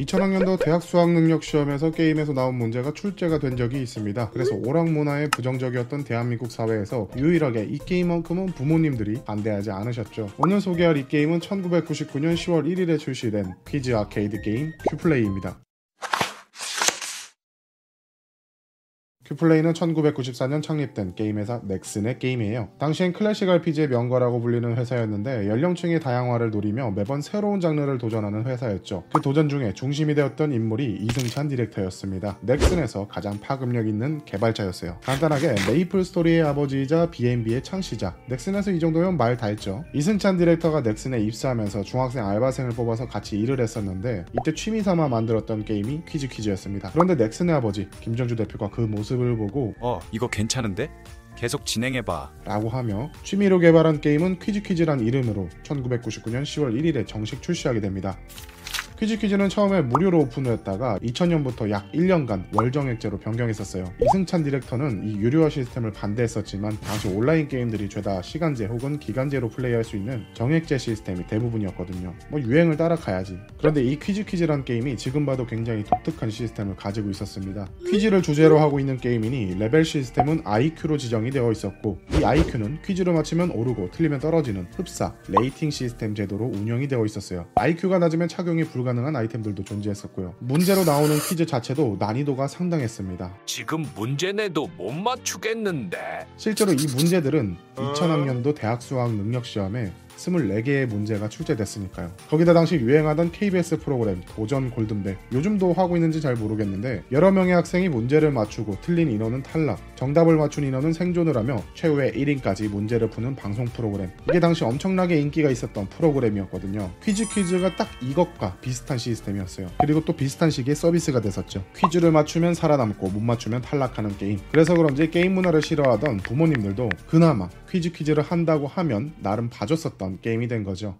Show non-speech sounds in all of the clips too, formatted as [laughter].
2000학년도 대학 수학 능력 시험에서 게임에서 나온 문제가 출제가 된 적이 있습니다. 그래서 오락 문화에 부정적이었던 대한민국 사회에서 유일하게 이 게임만큼은 부모님들이 반대하지 않으셨죠. 오늘 소개할 이 게임은 1999년 10월 1일에 출시된 퀴즈 아케이드 게임 큐플레이입니다. 큐플레이는 1994년 창립된 게임 회사 넥슨의 게임이에요. 당시엔 클래식 RPG의 명가라고 불리는 회사였는데 연령층의 다양화를 노리며 매번 새로운 장르를 도전하는 회사였죠. 그 도전 중에 중심이 되었던 인물이 이승찬 디렉터였습니다. 넥슨에서 가장 파급력 있는 개발자였어요. 간단하게 메이플 스토리의 아버지이자 B&B의 창시자. 넥슨에서 이 정도면 말 다 했죠. 이승찬 디렉터가 넥슨에 입사하면서 중학생 알바생을 뽑아서 같이 일을 했었는데 이때 취미 삼아 만들었던 게임이 퀴즈 퀴즈였습니다. 그런데 넥슨의 아버지 김정주 대표가 그 모습 모습을 보고 어, 이거 괜찮은데? 계속 진행해봐. 라고 하며 취미로 개발한 게임은 퀴즈퀴즈란 이름으로 1999년 10월 1일에 정식 출시하게 됩니다. 퀴즈 퀴즈는 처음에 무료로 오픈했다가 2000년부터 약 1년간 월정액제로 변경했었어요. 이승찬 디렉터는 이 유료화 시스템을 반대했었지만 당시 온라인 게임들이 죄다 시간제 혹은 기간제로 플레이할 수 있는 정액제 시스템이 대부분이었거든요. 뭐 유행을 따라가야지. 그런데 이 퀴즈 퀴즈란 게임이 지금 봐도 굉장히 독특한 시스템을 가지고 있었습니다. 퀴즈를 주제로 하고 있는 게임이니 레벨 시스템은 IQ로 지정이 되어 있었고 이 IQ는 퀴즈를 맞히면 오르고 틀리면 떨어지는 흡사, 레이팅 시스템 제도로 운영이 되어 있었어요. IQ가 낮으면 착용이 불가 불 가능한 아이템들도 존재했었고요. 문제로 나오는 퀴즈 자체도 난이도가 상당했습니다. 지금 문제 내도 못 맞추겠는데. 실제로 이 문제들은 2000학년도 대학 수학 능력 시험에 24개의 문제가 출제됐으니까요. 거기다 당시 유행하던 KBS 프로그램 도전 골든벨 요즘도 하고 있는지 잘 모르겠는데 여러 명의 학생이 문제를 맞추고 틀린 인원은 탈락 정답을 맞춘 인원은 생존을 하며 최후의 1인까지 문제를 푸는 방송 프로그램 이게 당시 엄청나게 인기가 있었던 프로그램이었거든요. 퀴즈 퀴즈가 딱 이것과 비슷한 시스템이었어요. 그리고 또 비슷한 시기에 서비스가 됐었죠. 퀴즈를 맞추면 살아남고 못 맞추면 탈락하는 게임 그래서 그런지 게임 문화를 싫어하던 부모님들도 그나마 퀴즈 퀴즈를 한다고 하면 나름 봐줬었던 게임이 된 거죠.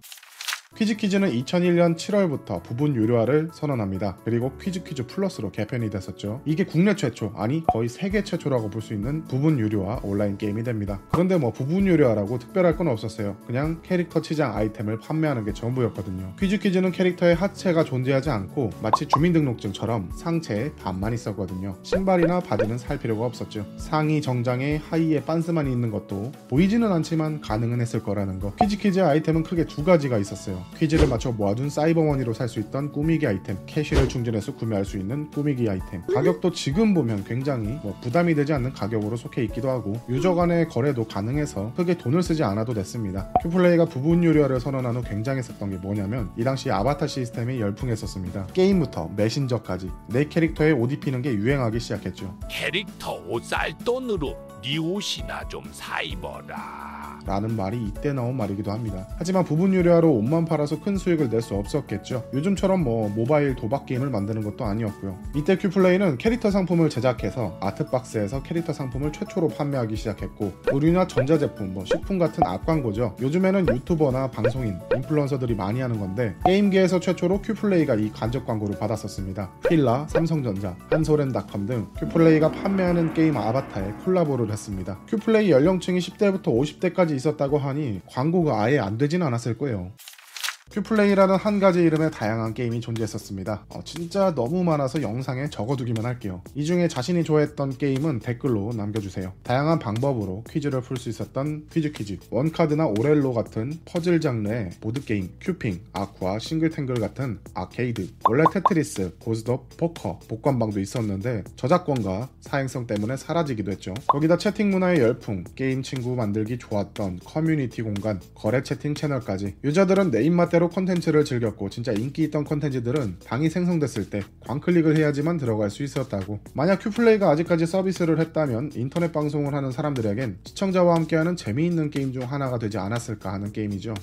퀴즈 퀴즈는 2001년 7월부터 부분 유료화를 선언합니다. 그리고 퀴즈 퀴즈 플러스로 개편이 됐었죠. 이게 국내 최초, 아니 거의 세계 최초라고 볼 수 있는 부분 유료화 온라인 게임이 됩니다. 그런데 뭐 부분 유료화라고 특별할 건 없었어요. 그냥 캐릭터 치장 아이템을 판매하는 게 전부였거든요. 퀴즈 퀴즈는 캐릭터의 하체가 존재하지 않고 마치 주민등록증처럼 상체에 반만 있었거든요. 신발이나 바지는 살 필요가 없었죠. 상의 정장에 하의에 빤스만 있는 것도 보이지는 않지만 가능은 했을 거라는 거. 퀴즈 퀴즈의 아이템은 크게 두 가지가 있었어요. 퀴즈를 맞춰 모아둔 사이버머니로 살 수 있던 꾸미기 아이템, 캐시를 충전해서 구매할 수 있는 꾸미기 아이템. 가격도 지금 보면 굉장히 뭐 부담이 되지 않는 가격으로 속해 있기도 하고 유저 간의 거래도 가능해서 크게 돈을 쓰지 않아도 됐습니다. 큐플레이가 부분 유료화를 선언한 후 굉장했었던 게 뭐냐면 이 당시 아바타 시스템이 열풍했었습니다. 게임부터 메신저까지 내 캐릭터에 옷 입히는 게 유행하기 시작했죠. 캐릭터 옷살 돈으로 네 옷이나 좀 사입어라. 라는 말이 이때 나온 말이기도 합니다. 하지만 부분 유료화로 옷만 팔아서 큰 수익을 낼 수 없었겠죠. 요즘처럼 뭐 모바일 도박 게임을 만드는 것도 아니었고요. 이때 큐플레이는 캐릭터 상품을 제작해서 아트박스에서 캐릭터 상품을 최초로 판매하기 시작했고 의류나 전자제품, 뭐 식품 같은 앞광고죠. 요즘에는 유튜버나 방송인, 인플루언서들이 많이 하는 건데 게임계에서 최초로 큐플레이가 이 간접 광고를 받았었습니다. 필라, 삼성전자, 한솔엠닷컴 등 큐플레이가 판매하는 게임 아바타에 콜라보를 했습니다. 큐플레이 연령층이 10대부터 50대까지 있었다고 하니 광고가 아예 안 되진 않았을 거예요. 큐플레이라는 한 가지 이름의 다양한 게임이 존재했었습니다. 어, 진짜 너무 많아서 영상에 적어두기만 할게요. 이 중에 자신이 좋아했던 게임은 댓글로 남겨주세요. 다양한 방법으로 퀴즈를 풀 수 있었던 퀴즈 퀴즈, 원카드나 오델로 같은 퍼즐 장르의 보드게임, 큐핑, 아쿠아, 싱글탱글 같은 아케이드, 원래 테트리스, 고스톱, 포커, 복권방도 있었는데 저작권과 사행성 때문에 사라지기도 했죠. 거기다 채팅 문화의 열풍, 게임 친구 만들기 좋았던 커뮤니티 공간, 거래 채팅 채널까지 유저들은 내 입맛대로 나름대로 콘텐츠를 즐겼고 진짜 인기 있던 콘텐츠들은 방이 생성됐을 때 광클릭을 해야지만 들어갈 수 있었다고. 만약 큐플레이가 아직까지 서비스를 했다면 인터넷 방송을 하는 사람들에겐 시청자와 함께하는 재미있는 게임 중 하나가 되지 않았을까 하는 게임이죠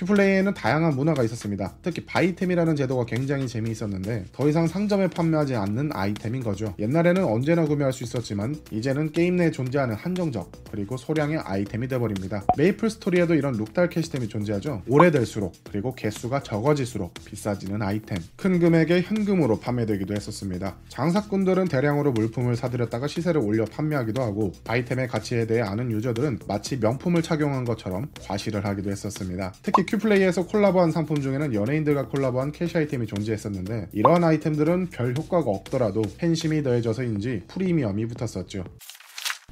큐플레이에는 다양한 문화가 있었습니다. 특히 바이템이라는 제도가 굉장히 재미있었는데 더 이상 상점에 판매하지 않는 아이템인 거죠. 옛날에는 언제나 구매할 수 있었지만 이제는 게임 내에 존재하는 한정적 그리고 소량의 아이템이 돼버립니다. 메이플 스토리에도 이런 룩달 캐시템이 존재하죠. 오래될수록 그리고 개수가 적어질수록 비싸지는 아이템. 큰 금액의 현금으로 판매되기도 했었습니다. 장사꾼들은 대량으로 물품을 사들였다가 시세를 올려 판매하기도 하고 아이템의 가치에 대해 아는 유저들은 마치 명품을 착용한 것처럼 과시를 하기도 했었습니다. 특히 큐플레이에서 콜라보한 상품 중에는 연예인들과 콜라보한 캐시 아이템이 존재했었는데 이러한 아이템들은 별 효과가 없더라도 팬심이 더해져서인지 프리미엄이 붙었었죠.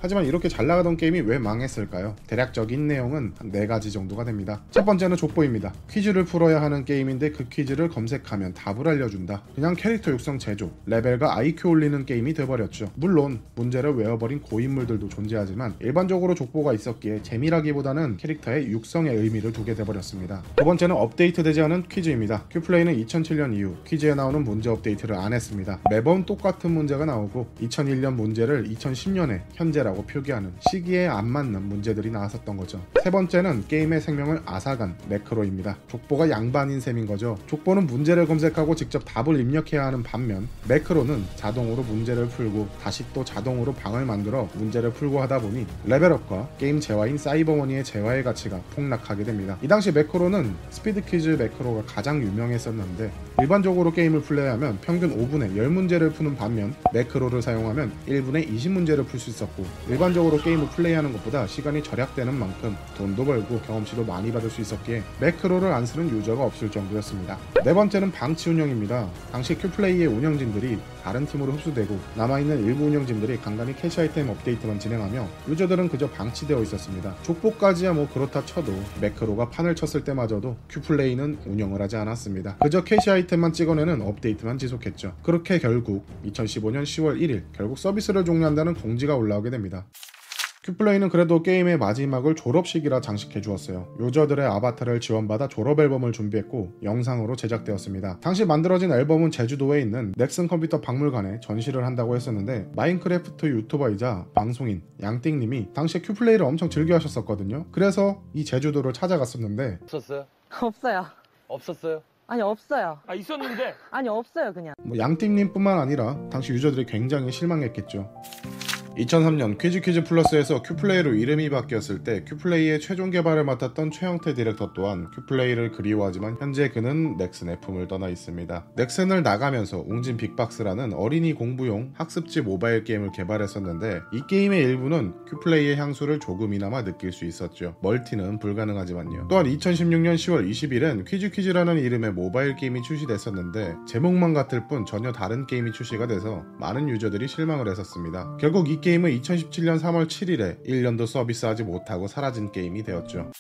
하지만 이렇게 잘 나가던 게임이 왜 망했을까요? 대략적인 내용은 한네 가지 정도가 됩니다. 첫 번째는 족보입니다. 퀴즈를 풀어야 하는 게임인데 그 퀴즈를 검색하면 답을 알려준다. 그냥 캐릭터 육성 제조, 레벨과 IQ 올리는 게임이 돼버렸죠. 물론 문제를 외워버린 고인물들도 존재하지만 일반적으로 족보가 있었기에 재미라기보다는 캐릭터의 육성의 의미를 두게 돼버렸습니다. 두 번째는 업데이트되지 않은 퀴즈입니다. 큐플레이는 2007년 이후 퀴즈에 나오는 문제 업데이트를 안 했습니다. 매번 똑같은 문제가 나오고 2001년 문제를 2010년에 현재라 고 표기하는 시기에 안 맞는 문제들이 나왔었던 거죠. 세 번째는 게임의 생명을 앗아간 매크로입니다. 족보가 양반인 셈인 거죠. 족보는 문제를 검색하고 직접 답을 입력해야 하는 반면 매크로는 자동으로 문제를 풀고 다시 또 자동으로 방을 만들어 문제를 풀고 하다 보니 레벨업과 게임 재화인 사이버머니의 재화의 가치가 폭락하게 됩니다. 이 당시 매크로는 스피드 퀴즈 매크로가 가장 유명했었는데 일반적으로 게임을 플레이하면 평균 5분에 10문제를 푸는 반면 매크로를 사용하면 1분에 20문제를 풀 수 있었고 일반적으로 게임을 플레이하는 것보다 시간이 절약되는 만큼 돈도 벌고 경험치도 많이 받을 수 있었기에 매크로를 안 쓰는 유저가 없을 정도였습니다. 네 번째는 방치 운영입니다. 당시 큐플레이의 운영진들이 다른 팀으로 흡수되고 남아있는 일부 운영진들이 간간히 캐시 아이템 업데이트만 진행하며 유저들은 그저 방치되어 있었습니다. 족보까지야 뭐 그렇다 쳐도 매크로가 판을 쳤을 때마저도 큐플레이는 운영을 하지 않았습니다. 그저 캐시 아이템만 찍어내는 업데이트만 지속했죠. 그렇게 결국 2015년 10월 1일 결국 서비스를 종료한다는 공지가 올라오게 됩니다. 큐플레이는 그래도 게임의 마지막을 졸업식이라 장식해 주었어요. 유저들의 아바타를 지원받아 졸업 앨범을 준비했고 영상으로 제작되었습니다. 당시 만들어진 앨범은 제주도에 있는 넥슨 컴퓨터 박물관에 전시를 한다고 했었는데 마인크래프트 유튜버이자 방송인 양띵님이 당시에 큐플레이를 엄청 즐겨 하셨었거든요. 그래서 이 제주도를 찾아갔었는데 없었어요? [laughs] 없어요. 없었어요? 아니 없어요. 아 있었는데 아니 없어요 그냥. 뭐 양띵님뿐만 아니라 당시 유저들이 굉장히 실망했겠죠. 2003년 퀴즈 퀴즈 플러스에서 큐플레이로 이름이 바뀌었을 때 큐플레이의 최종 개발을 맡았던 최영태 디렉터 또한 큐플레이를 그리워하지만 현재 그는 넥슨의 품을 떠나 있습니다. 넥슨을 나가면서 웅진 빅박스라는 어린이 공부용 학습지 모바일 게임을 개발했었는데 이 게임의 일부는 큐플레이의 향수를 조금이나마 느낄 수 있었죠. 멀티는 불가능하지만요. 또한 2016년 10월 20일엔 퀴즈 퀴즈라는 이름의 모바일 게임이 출시됐었는데 제목만 같을 뿐 전혀 다른 게임이 출시가 돼서 많은 유저들이 실망을 했었습니다. 결국 이 게임 은 2017년 3월 7일에 1년도 서비스하지 못하고 사라진 게임이 되었죠.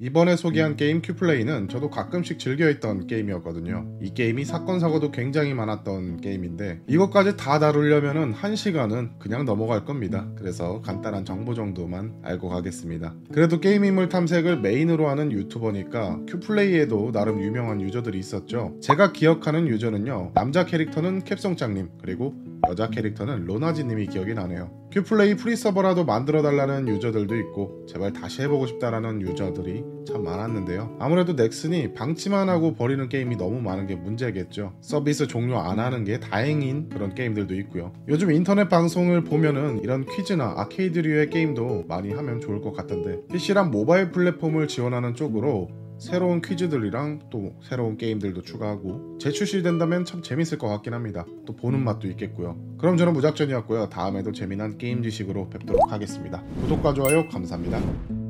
이번에 소개한 게임 큐플레이는 저도 가끔씩 즐겨했던 게임이었거든요. 이 게임이 사건 사고도 굉장히 많았던 게임인데 이것까지 다 다루려면은 한 시간은 그냥 넘어갈 겁니다. 그래서 간단한 정보 정도만 알고 가겠습니다. 그래도 게임 인물 탐색을 메인으로 하는 유튜버니까 큐플레이에도 나름 유명한 유저들이 있었죠. 제가 기억하는 유저는요. 남자 캐릭터는 캡송장님 그리고 여자 캐릭터는 로나지님이 기억이 나네요. 큐플레이 프리서버라도 만들어달라는 유저들도 있고 제발 다시 해보고 싶다라는 유저들이 참 많았는데요. 아무래도 넥슨이 방치만 하고 버리는 게임이 너무 많은 게 문제겠죠. 서비스 종료 안 하는 게 다행인 그런 게임들도 있고요. 요즘 인터넷 방송을 보면은 이런 퀴즈나 아케이드류의 게임도 많이 하면 좋을 것 같던데 PC랑 모바일 플랫폼을 지원하는 쪽으로 새로운 퀴즈들이랑 또 새로운 게임들도 추가하고 재출시된다면 참 재밌을 것 같긴 합니다. 또 보는 맛도 있겠고요. 그럼 저는 무작전이었고요. 다음에도 재미난 게임 지식으로 뵙도록 하겠습니다. 구독과 좋아요 감사합니다.